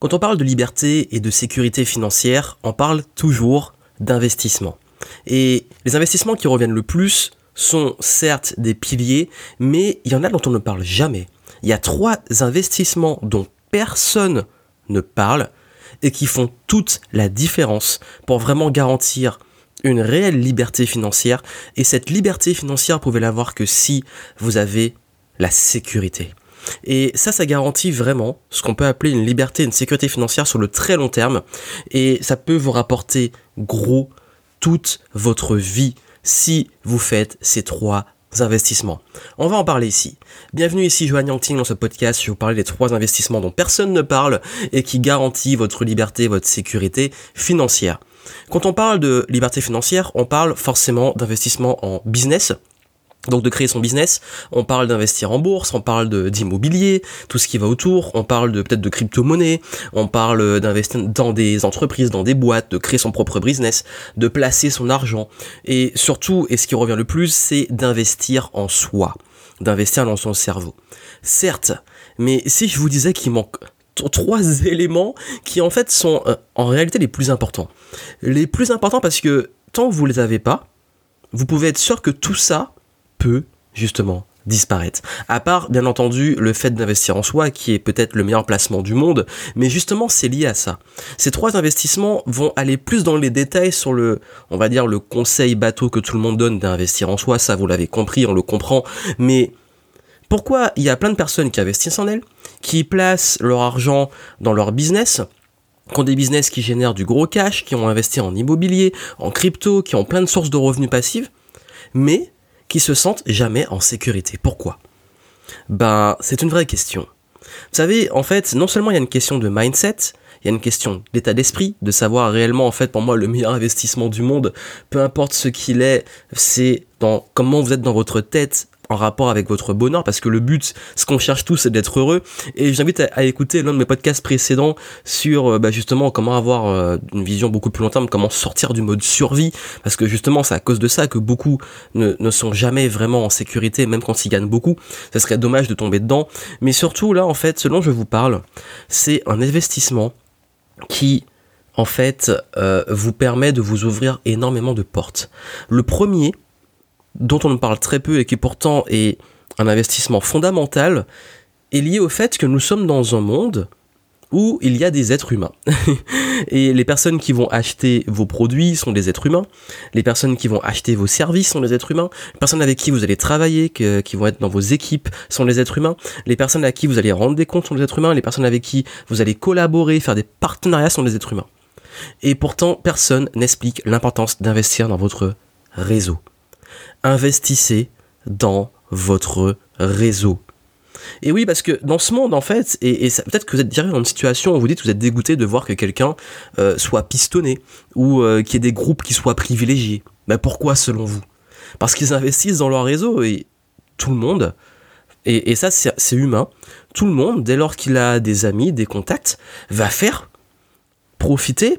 Quand on parle de liberté et de sécurité financière, on parle toujours d'investissement. Et les investissements qui reviennent le plus sont certes des piliers, mais il y en a dont on ne parle jamais. Il y a trois investissements dont personne ne parle et qui font toute la différence pour vraiment garantir une réelle liberté financière. Et cette liberté financière, vous pouvez l'avoir que si vous avez la sécurité. Et ça, ça garantit vraiment ce qu'on peut appeler une liberté, une sécurité financière sur le très long terme. Et ça peut vous rapporter gros toute votre vie si vous faites ces trois investissements. On va en parler ici. Bienvenue ici Joanne Yangting dans ce podcast. Je vais vous parler des trois investissements dont personne ne parle et qui garantissent votre liberté, votre sécurité financière. Quand on parle de liberté financière, on parle forcément d'investissement en business, donc de créer son business, on parle d'investir en bourse, on parle d'immobilier, tout ce qui va autour, on parle de peut-être de crypto-monnaie, on parle d'investir dans des entreprises, dans des boîtes, de créer son propre business, de placer son argent. Et surtout, et ce qui revient le plus, c'est d'investir en soi, d'investir dans son cerveau. Certes, mais si je vous disais qu'il manque trois éléments qui en fait sont euh, en réalité les plus importants. Les plus importants parce que tant que vous les avez pas, vous pouvez être sûr que tout ça, peut justement disparaître. À part, bien entendu, le fait d'investir en soi, qui est peut-être le meilleur placement du monde, mais justement, c'est lié à ça. Ces trois investissements vont aller plus dans les détails sur le, on va dire, le conseil bateau que tout le monde donne d'investir en soi, ça vous l'avez compris, on le comprend, mais pourquoi il y a plein de personnes qui investissent en elles, qui placent leur argent dans leur business, qui ont des business qui génèrent du gros cash, qui ont investi en immobilier, en crypto, qui ont plein de sources de revenus passifs, mais qui se sentent jamais en sécurité. Pourquoi? Ben, c'est une vraie question. Vous savez, en fait, non seulement il y a une question de mindset, il y a une question d'état d'esprit, de savoir réellement, en fait, pour moi, le meilleur investissement du monde, peu importe ce qu'il est, c'est dans comment vous êtes dans votre tête en rapport avec votre bonheur parce que le but, ce qu'on cherche tous, c'est d'être heureux. Et j'invite à, écouter l'un de mes podcasts précédents sur euh, bah, justement comment avoir euh, une vision beaucoup plus long terme, comment sortir du mode survie parce que justement c'est à cause de ça que beaucoup ne, sont jamais vraiment en sécurité, même quand ils gagnent beaucoup. Ça serait dommage de tomber dedans. Mais surtout là, en fait, ce dont je vous parle, c'est un investissement qui en fait euh, vous permet de vous ouvrir énormément de portes. Le premier, dont on parle très peu et qui pourtant est un investissement fondamental, est lié au fait que nous sommes dans un monde où il y a des êtres humains. et les personnes qui vont acheter vos produits sont des êtres humains. Les personnes qui vont acheter vos services sont des êtres humains. Les personnes avec qui vous allez travailler, qui vont être dans vos équipes, sont des êtres humains. Les personnes à qui vous allez rendre des comptes sont des êtres humains. Les personnes avec qui vous allez collaborer, faire des partenariats sont des êtres humains. Et pourtant, personne n'explique l'importance d'investir dans votre réseau investissez dans votre réseau. Et oui, parce que dans ce monde, en fait, et, peut-être que vous êtes direct dans une situation où vous dites que vous êtes dégoûté de voir que quelqu'un euh, soit pistonné ou euh, qu'il y ait des groupes qui soient privilégiés. Mais pourquoi selon vous? Parce qu'ils investissent dans leur réseau et tout le monde, et ça c'est humain, tout le monde, dès lors qu'il a des amis, des contacts, va faire profiter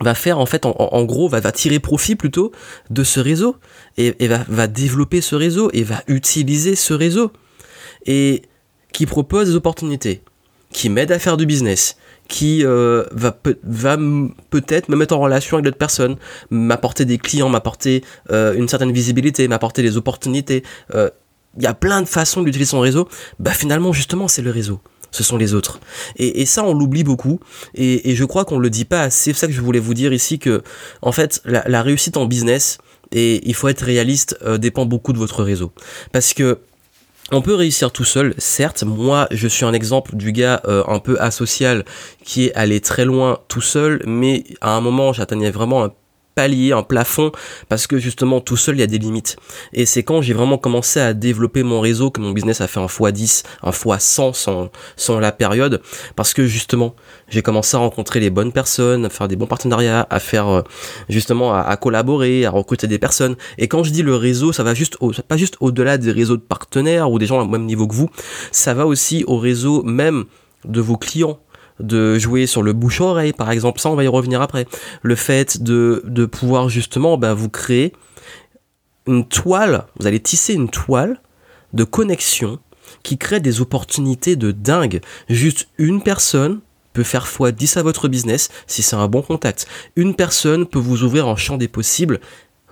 va faire en fait en, gros va, tirer profit plutôt de ce réseau et, va, développer ce réseau et va utiliser ce réseau et qui propose des opportunités qui m'aide à faire du business qui euh, va peut-être me mettre en relation avec d'autres personnes m'apporter des clients m'apporter euh, une certaine visibilité m'apporter des opportunités. Euh, il y a plein de façons d'utiliser son réseau. Bah finalement justement c'est le réseau ce sont les autres. Et, ça, on l'oublie beaucoup. Et, je crois qu'on le dit pas assez. C'est ça que je voulais vous dire ici que, en fait, la, réussite en business, et il faut être réaliste, euh, dépend beaucoup de votre réseau. Parce que on peut réussir tout seul, certes. Moi, je suis un exemple du gars euh, un peu asocial qui est allé très loin tout seul, mais à un moment, j'atteignais vraiment un palier, un plafond, parce que justement tout seul il y a des limites. Et c'est quand j'ai vraiment commencé à développer mon réseau que mon business a fait un x10, un x100 sans, sans la période, parce que justement j'ai commencé à rencontrer les bonnes personnes, à faire des bons partenariats, à faire euh, justement à, collaborer, à recruter des personnes. Et quand je dis le réseau, ça va juste au, pas juste au-delà des réseaux de partenaires ou des gens au même niveau que vous, ça va aussi au réseau même de vos clients de jouer sur le bouche-oreille, par exemple, ça on va y revenir après. Le fait de, de pouvoir justement bah, vous créer une toile, vous allez tisser une toile de connexion qui crée des opportunités de dingue. Juste une personne peut faire x10 à votre business si c'est un bon contact. Une personne peut vous ouvrir un champ des possibles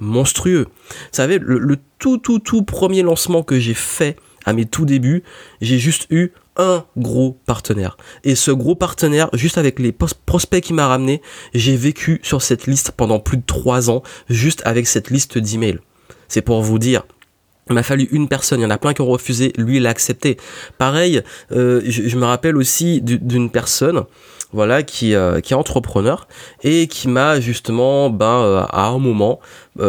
monstrueux. Vous savez, le, le tout tout tout premier lancement que j'ai fait à mes tout débuts, j'ai juste eu un gros partenaire. Et ce gros partenaire, juste avec les prospects qui m'a ramené, j'ai vécu sur cette liste pendant plus de trois ans, juste avec cette liste d'emails. C'est pour vous dire. Il m'a fallu une personne, il y en a plein qui ont refusé, lui il a accepté. Pareil, euh, je, me rappelle aussi d'une personne, voilà, qui, euh, qui est entrepreneur et qui m'a justement, ben, euh, à un moment,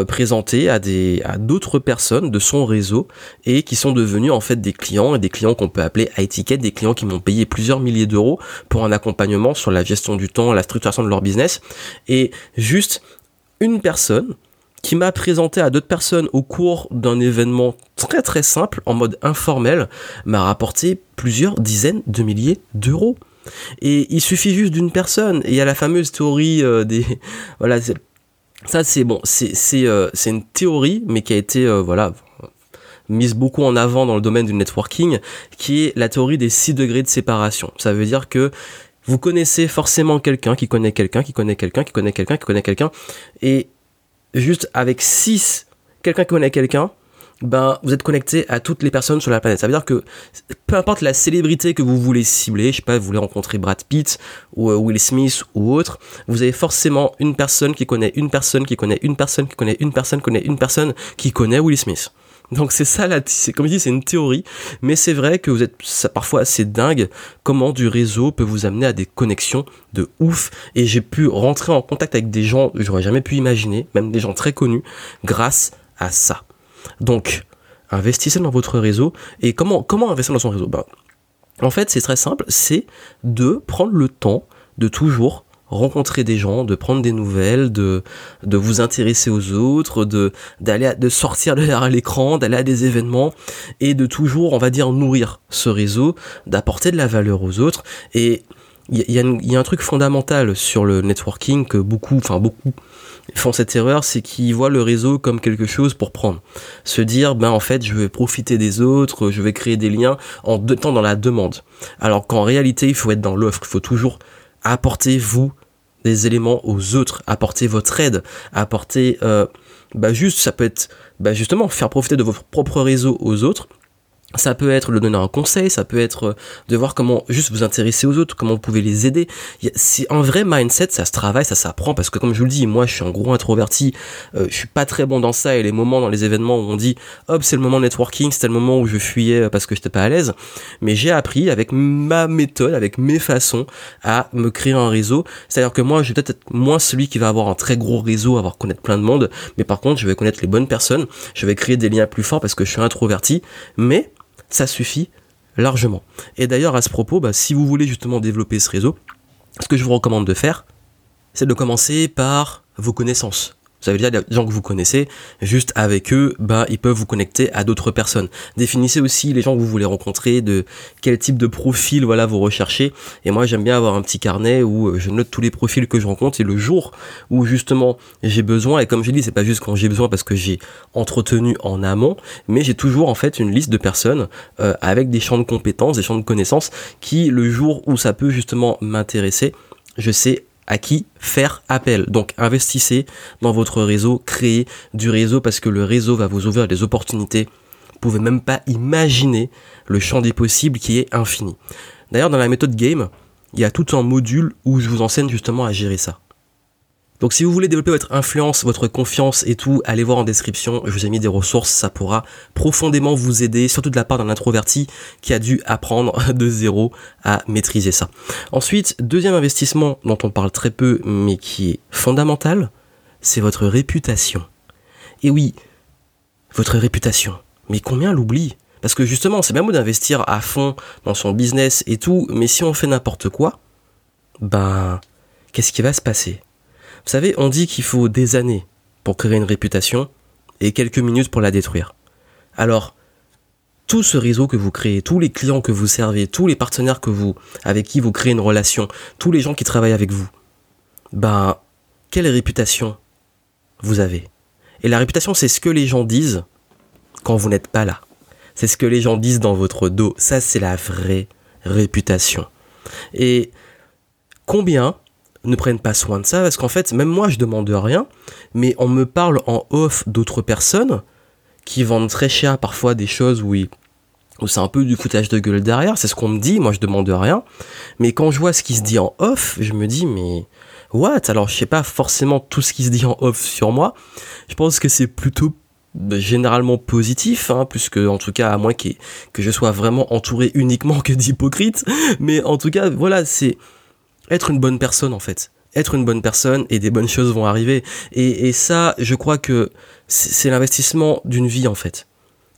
présenté à à d'autres personnes de son réseau et qui sont devenus en fait des clients et des clients qu'on peut appeler à étiquette, des clients qui m'ont payé plusieurs milliers d'euros pour un accompagnement sur la gestion du temps, la structuration de leur business et juste une personne qui m'a présenté à d'autres personnes au cours d'un événement très très simple, en mode informel, m'a rapporté plusieurs dizaines de milliers d'euros. Et il suffit juste d'une personne. Et il y a la fameuse théorie euh, des... Voilà, ça c'est bon, c'est euh, une théorie, mais qui a été, euh, voilà, mise beaucoup en avant dans le domaine du networking, qui est la théorie des 6 degrés de séparation. Ça veut dire que vous connaissez forcément quelqu'un qui connaît quelqu'un, qui connaît quelqu'un, qui connaît quelqu'un, qui connaît quelqu'un, et juste avec 6, quelqu'un qui connaît quelqu'un, ben, vous êtes connecté à toutes les personnes sur la planète. Ça veut dire que peu importe la célébrité que vous voulez cibler, je sais pas, vous voulez rencontrer Brad Pitt ou euh, Will Smith ou autre, vous avez forcément une personne qui connaît une personne qui connaît une personne qui connaît une personne qui connaît une personne qui connaît Will Smith. Donc c'est ça, là, c'est comme je dis, c'est une théorie, mais c'est vrai que vous êtes parfois assez dingue comment du réseau peut vous amener à des connexions de ouf. Et j'ai pu rentrer en contact avec des gens que j'aurais jamais pu imaginer, même des gens très connus, grâce à ça. Donc, investissez dans votre réseau. Et comment, comment investir dans son réseau? Ben, En fait, c'est très simple, c'est de prendre le temps de toujours rencontrer des gens, de prendre des nouvelles, de, de vous intéresser aux autres, de, d'aller, de sortir derrière l'écran, d'aller à des événements et de toujours, on va dire, nourrir ce réseau, d'apporter de la valeur aux autres. Et il y, y, a un truc fondamental sur le networking que beaucoup, enfin beaucoup font cette erreur, c'est qu'ils voient le réseau comme quelque chose pour prendre. Se dire, ben en fait, je vais profiter des autres, je vais créer des liens en temps dans la demande. Alors qu'en réalité, il faut être dans l'offre, il faut toujours apportez vous des éléments aux autres, apportez votre aide, apportez, euh, bah juste, ça peut être, bah justement, faire profiter de votre propre réseau aux autres, ça peut être de donner un conseil, ça peut être euh, de voir comment juste vous intéresser aux autres, comment vous pouvez les aider. C'est un vrai mindset, ça se travaille, ça s'apprend parce que comme je vous le dis, moi je suis un gros introverti, euh, je suis pas très bon dans ça et les moments dans les événements où on dit hop c'est le moment networking, c'était le moment où je fuyais euh, parce que j'étais pas à l'aise, mais j'ai appris avec ma méthode, avec mes façons à me créer un réseau. C'est-à-dire que moi je vais peut-être être moins celui qui va avoir un très gros réseau, avoir connaître plein de monde, mais par contre je vais connaître les bonnes personnes, je vais créer des liens plus forts parce que je suis introverti, mais ça suffit largement. Et d'ailleurs, à ce propos, bah, si vous voulez justement développer ce réseau, ce que je vous recommande de faire, c'est de commencer par vos connaissances. Ça veut dire des gens que vous connaissez, juste avec eux, bah, ils peuvent vous connecter à d'autres personnes. Définissez aussi les gens que vous voulez rencontrer, de quel type de profil voilà vous recherchez. Et moi j'aime bien avoir un petit carnet où euh, je note tous les profils que je rencontre et le jour où justement j'ai besoin. Et comme je dis, c'est pas juste quand j'ai besoin parce que j'ai entretenu en amont, mais j'ai toujours en fait une liste de personnes euh, avec des champs de compétences, des champs de connaissances qui le jour où ça peut justement m'intéresser, je sais à qui faire appel. Donc investissez dans votre réseau, créez du réseau parce que le réseau va vous ouvrir des opportunités. Vous pouvez même pas imaginer le champ des possibles qui est infini. D'ailleurs, dans la méthode game, il y a tout un module où je vous enseigne justement à gérer ça. Donc si vous voulez développer votre influence, votre confiance et tout, allez voir en description, je vous ai mis des ressources, ça pourra profondément vous aider, surtout de la part d'un introverti qui a dû apprendre de zéro à maîtriser ça. Ensuite, deuxième investissement dont on parle très peu mais qui est fondamental, c'est votre réputation. Et oui, votre réputation. Mais combien l'oublie Parce que justement, c'est bien beau d'investir à fond dans son business et tout, mais si on fait n'importe quoi, ben, qu'est-ce qui va se passer? Vous savez, on dit qu'il faut des années pour créer une réputation et quelques minutes pour la détruire. Alors, tout ce réseau que vous créez, tous les clients que vous servez, tous les partenaires que vous, avec qui vous créez une relation, tous les gens qui travaillent avec vous, ben, quelle réputation vous avez? Et la réputation, c'est ce que les gens disent quand vous n'êtes pas là. C'est ce que les gens disent dans votre dos. Ça, c'est la vraie réputation. Et combien ne prennent pas soin de ça Parce qu'en fait, même moi, je demande rien, mais on me parle en off d'autres personnes qui vendent très cher parfois des choses où, où c'est un peu du foutage de gueule derrière. C'est ce qu'on me dit, moi je demande rien. Mais quand je vois ce qui se dit en off, je me dis, mais what? Alors je sais pas forcément tout ce qui se dit en off sur moi. Je pense que c'est plutôt bah, généralement positif, hein, puisque en tout cas à moins que, que je sois vraiment entouré uniquement que d'hypocrites, mais en tout cas voilà, c'est être une bonne personne en fait. Être une bonne personne et des bonnes choses vont arriver. Et, et ça, je crois que c'est l'investissement d'une vie en fait.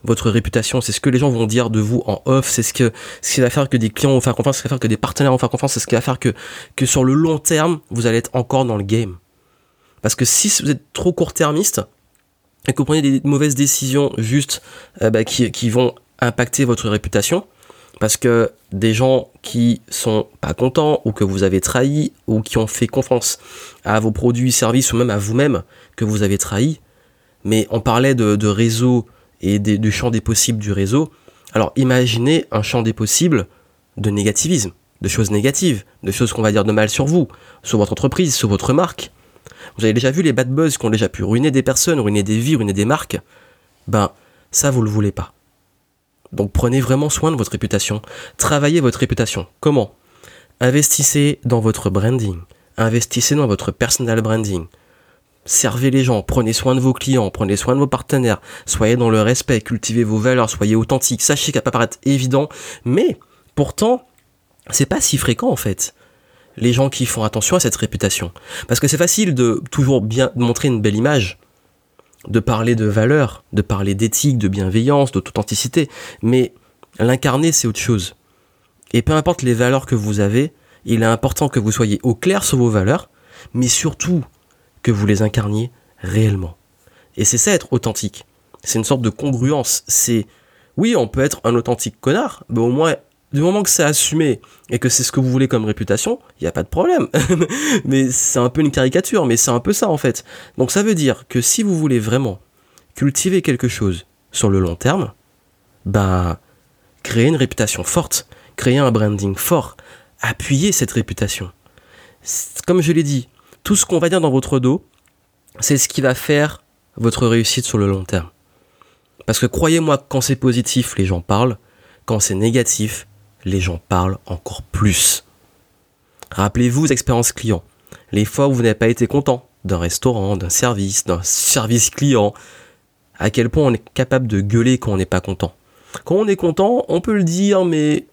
Votre réputation, c'est ce que les gens vont dire de vous en off, c'est ce que ce qui va faire que des clients vont faire confiance, ce qui va faire que des partenaires vont faire confiance, c'est ce qui va faire que, que sur le long terme, vous allez être encore dans le game. Parce que si vous êtes trop court-termiste, et que vous prenez des mauvaises décisions juste euh, bah, qui, qui vont impacter votre réputation, parce que des gens qui sont pas contents ou que vous avez trahi ou qui ont fait confiance à vos produits, services ou même à vous-même que vous avez trahi. Mais on parlait de, réseau et du champ des possibles du réseau. Alors imaginez un champ des possibles de négativisme, de choses négatives, de choses qu'on va dire de mal sur vous, sur votre entreprise, sur votre marque. Vous avez déjà vu les bad buzz qui ont déjà pu ruiner des personnes, ruiner des vies, ruiner des marques? Ben, ça vous le voulez pas. Donc prenez vraiment soin de votre réputation. Travaillez votre réputation. Comment? Investissez dans votre branding. Investissez dans votre personal branding. Servez les gens, prenez soin de vos clients, prenez soin de vos partenaires, soyez dans le respect, cultivez vos valeurs, soyez authentiques. Sachez qu'à pas paraître évident, mais pourtant, c'est pas si fréquent en fait. Les gens qui font attention à cette réputation. Parce que c'est facile de toujours bien montrer une belle image, de parler de valeurs, de parler d'éthique, de bienveillance, d'authenticité, mais l'incarner c'est autre chose. Et peu importe les valeurs que vous avez, il est important que vous soyez au clair sur vos valeurs, mais surtout que vous les incarniez réellement. Et c'est ça être authentique. C'est une sorte de congruence. C'est oui, on peut être un authentique connard, mais au moins du moment que c'est assumé et que c'est ce que vous voulez comme réputation, il n'y a pas de problème. mais c'est un peu une caricature, mais c'est un peu ça en fait. Donc ça veut dire que si vous voulez vraiment cultiver quelque chose sur le long terme, bah créer une réputation forte, créer un branding fort, appuyer cette réputation. Comme je l'ai dit, tout ce qu'on va dire dans votre dos, c'est ce qui va faire votre réussite sur le long terme. Parce que croyez-moi, quand c'est positif, les gens parlent. Quand c'est négatif, les gens parlent encore plus. Rappelez-vous vos expériences clients. Les fois où vous n'avez pas été content d'un restaurant, d'un service, d'un service client. À quel point on est capable de gueuler quand on n'est pas content. Quand on est content, on peut le dire, mais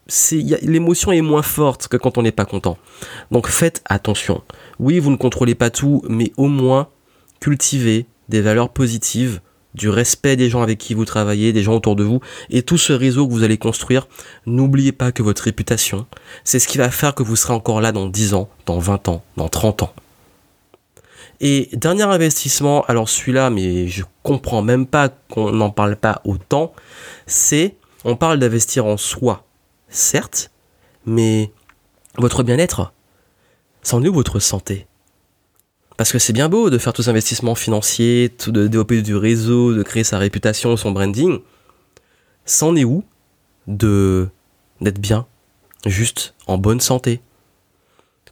l'émotion est moins forte que quand on n'est pas content. Donc faites attention. Oui, vous ne contrôlez pas tout, mais au moins cultivez des valeurs positives du respect des gens avec qui vous travaillez, des gens autour de vous, et tout ce réseau que vous allez construire, n'oubliez pas que votre réputation, c'est ce qui va faire que vous serez encore là dans 10 ans, dans 20 ans, dans 30 ans. Et dernier investissement, alors celui-là, mais je comprends même pas qu'on n'en parle pas autant, c'est, on parle d'investir en soi, certes, mais votre bien-être, c'en est votre santé? Parce que c'est bien beau de faire tous investissements financiers, de développer du réseau, de créer sa réputation, son branding. C'en est où de d'être bien, juste en bonne santé?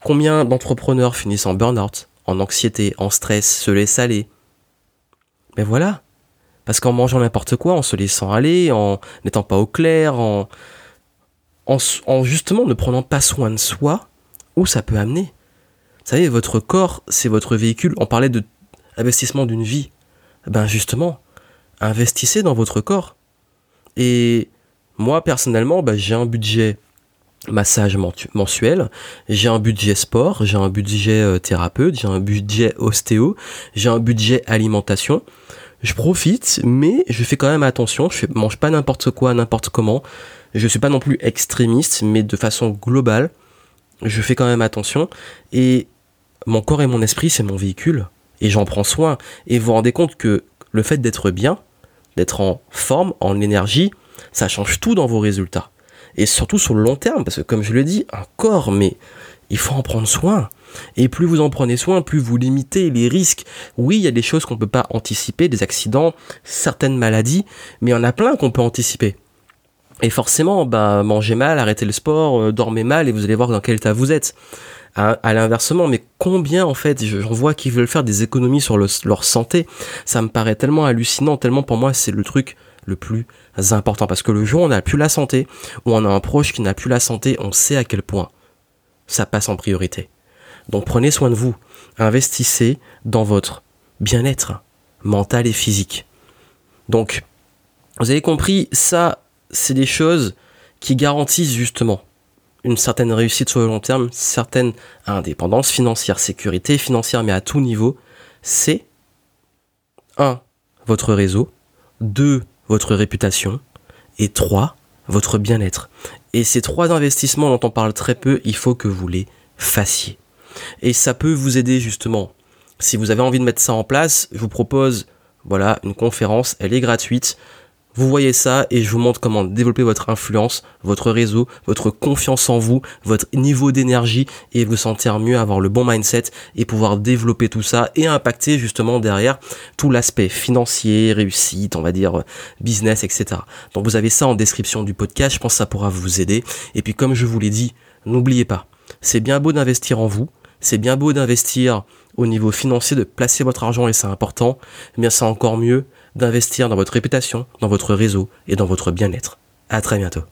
Combien d'entrepreneurs finissent en burn-out, en anxiété, en stress, se laissent aller? Ben voilà. Parce qu'en mangeant n'importe quoi, en se laissant aller, en n'étant pas au clair, en, en, en justement ne prenant pas soin de soi, où ça peut amener? Savez, votre corps, c'est votre véhicule. On parlait de investissement d'une vie. Ben justement, investissez dans votre corps. Et moi, personnellement, ben, j'ai un budget massage mensuel, j'ai un budget sport, j'ai un budget euh, thérapeute, j'ai un budget ostéo, j'ai un budget alimentation. Je profite, mais je fais quand même attention, je mange pas n'importe quoi, n'importe comment. Je suis pas non plus extrémiste, mais de façon globale, je fais quand même attention. Et mon corps et mon esprit, c'est mon véhicule. Et j'en prends soin. Et vous vous rendez compte que le fait d'être bien, d'être en forme, en énergie, ça change tout dans vos résultats. Et surtout sur le long terme, parce que comme je le dis, un corps, mais il faut en prendre soin. Et plus vous en prenez soin, plus vous limitez les risques. Oui, il y a des choses qu'on ne peut pas anticiper, des accidents, certaines maladies, mais il y en a plein qu'on peut anticiper. Et forcément, bah, mangez mal, arrêtez le sport, euh, dormez mal, et vous allez voir dans quel état vous êtes. À, l'inversement, mais combien en fait, j'en vois qui veulent faire des économies sur leur santé, ça me paraît tellement hallucinant, tellement pour moi c'est le truc le plus important, parce que le jour où on n'a plus la santé, ou on a un proche qui n'a plus la santé, on sait à quel point ça passe en priorité. Donc prenez soin de vous, investissez dans votre bien-être mental et physique. Donc, vous avez compris, ça, c'est des choses qui garantissent justement une certaine réussite sur le long terme, certaine indépendance financière, sécurité financière, mais à tout niveau, c'est 1. votre réseau, 2. votre réputation, et 3. votre bien-être. Et ces trois investissements dont on parle très peu, il faut que vous les fassiez. Et ça peut vous aider justement. Si vous avez envie de mettre ça en place, je vous propose voilà, une conférence, elle est gratuite. Vous voyez ça et je vous montre comment développer votre influence, votre réseau, votre confiance en vous, votre niveau d'énergie et vous sentir mieux, avoir le bon mindset et pouvoir développer tout ça et impacter justement derrière tout l'aspect financier, réussite, on va dire business, etc. Donc vous avez ça en description du podcast, je pense que ça pourra vous aider. Et puis comme je vous l'ai dit, n'oubliez pas, c'est bien beau d'investir en vous, c'est bien beau d'investir au niveau financier, de placer votre argent et c'est important, mais c'est encore mieux d'investir dans votre réputation, dans votre réseau et dans votre bien-être. À très bientôt.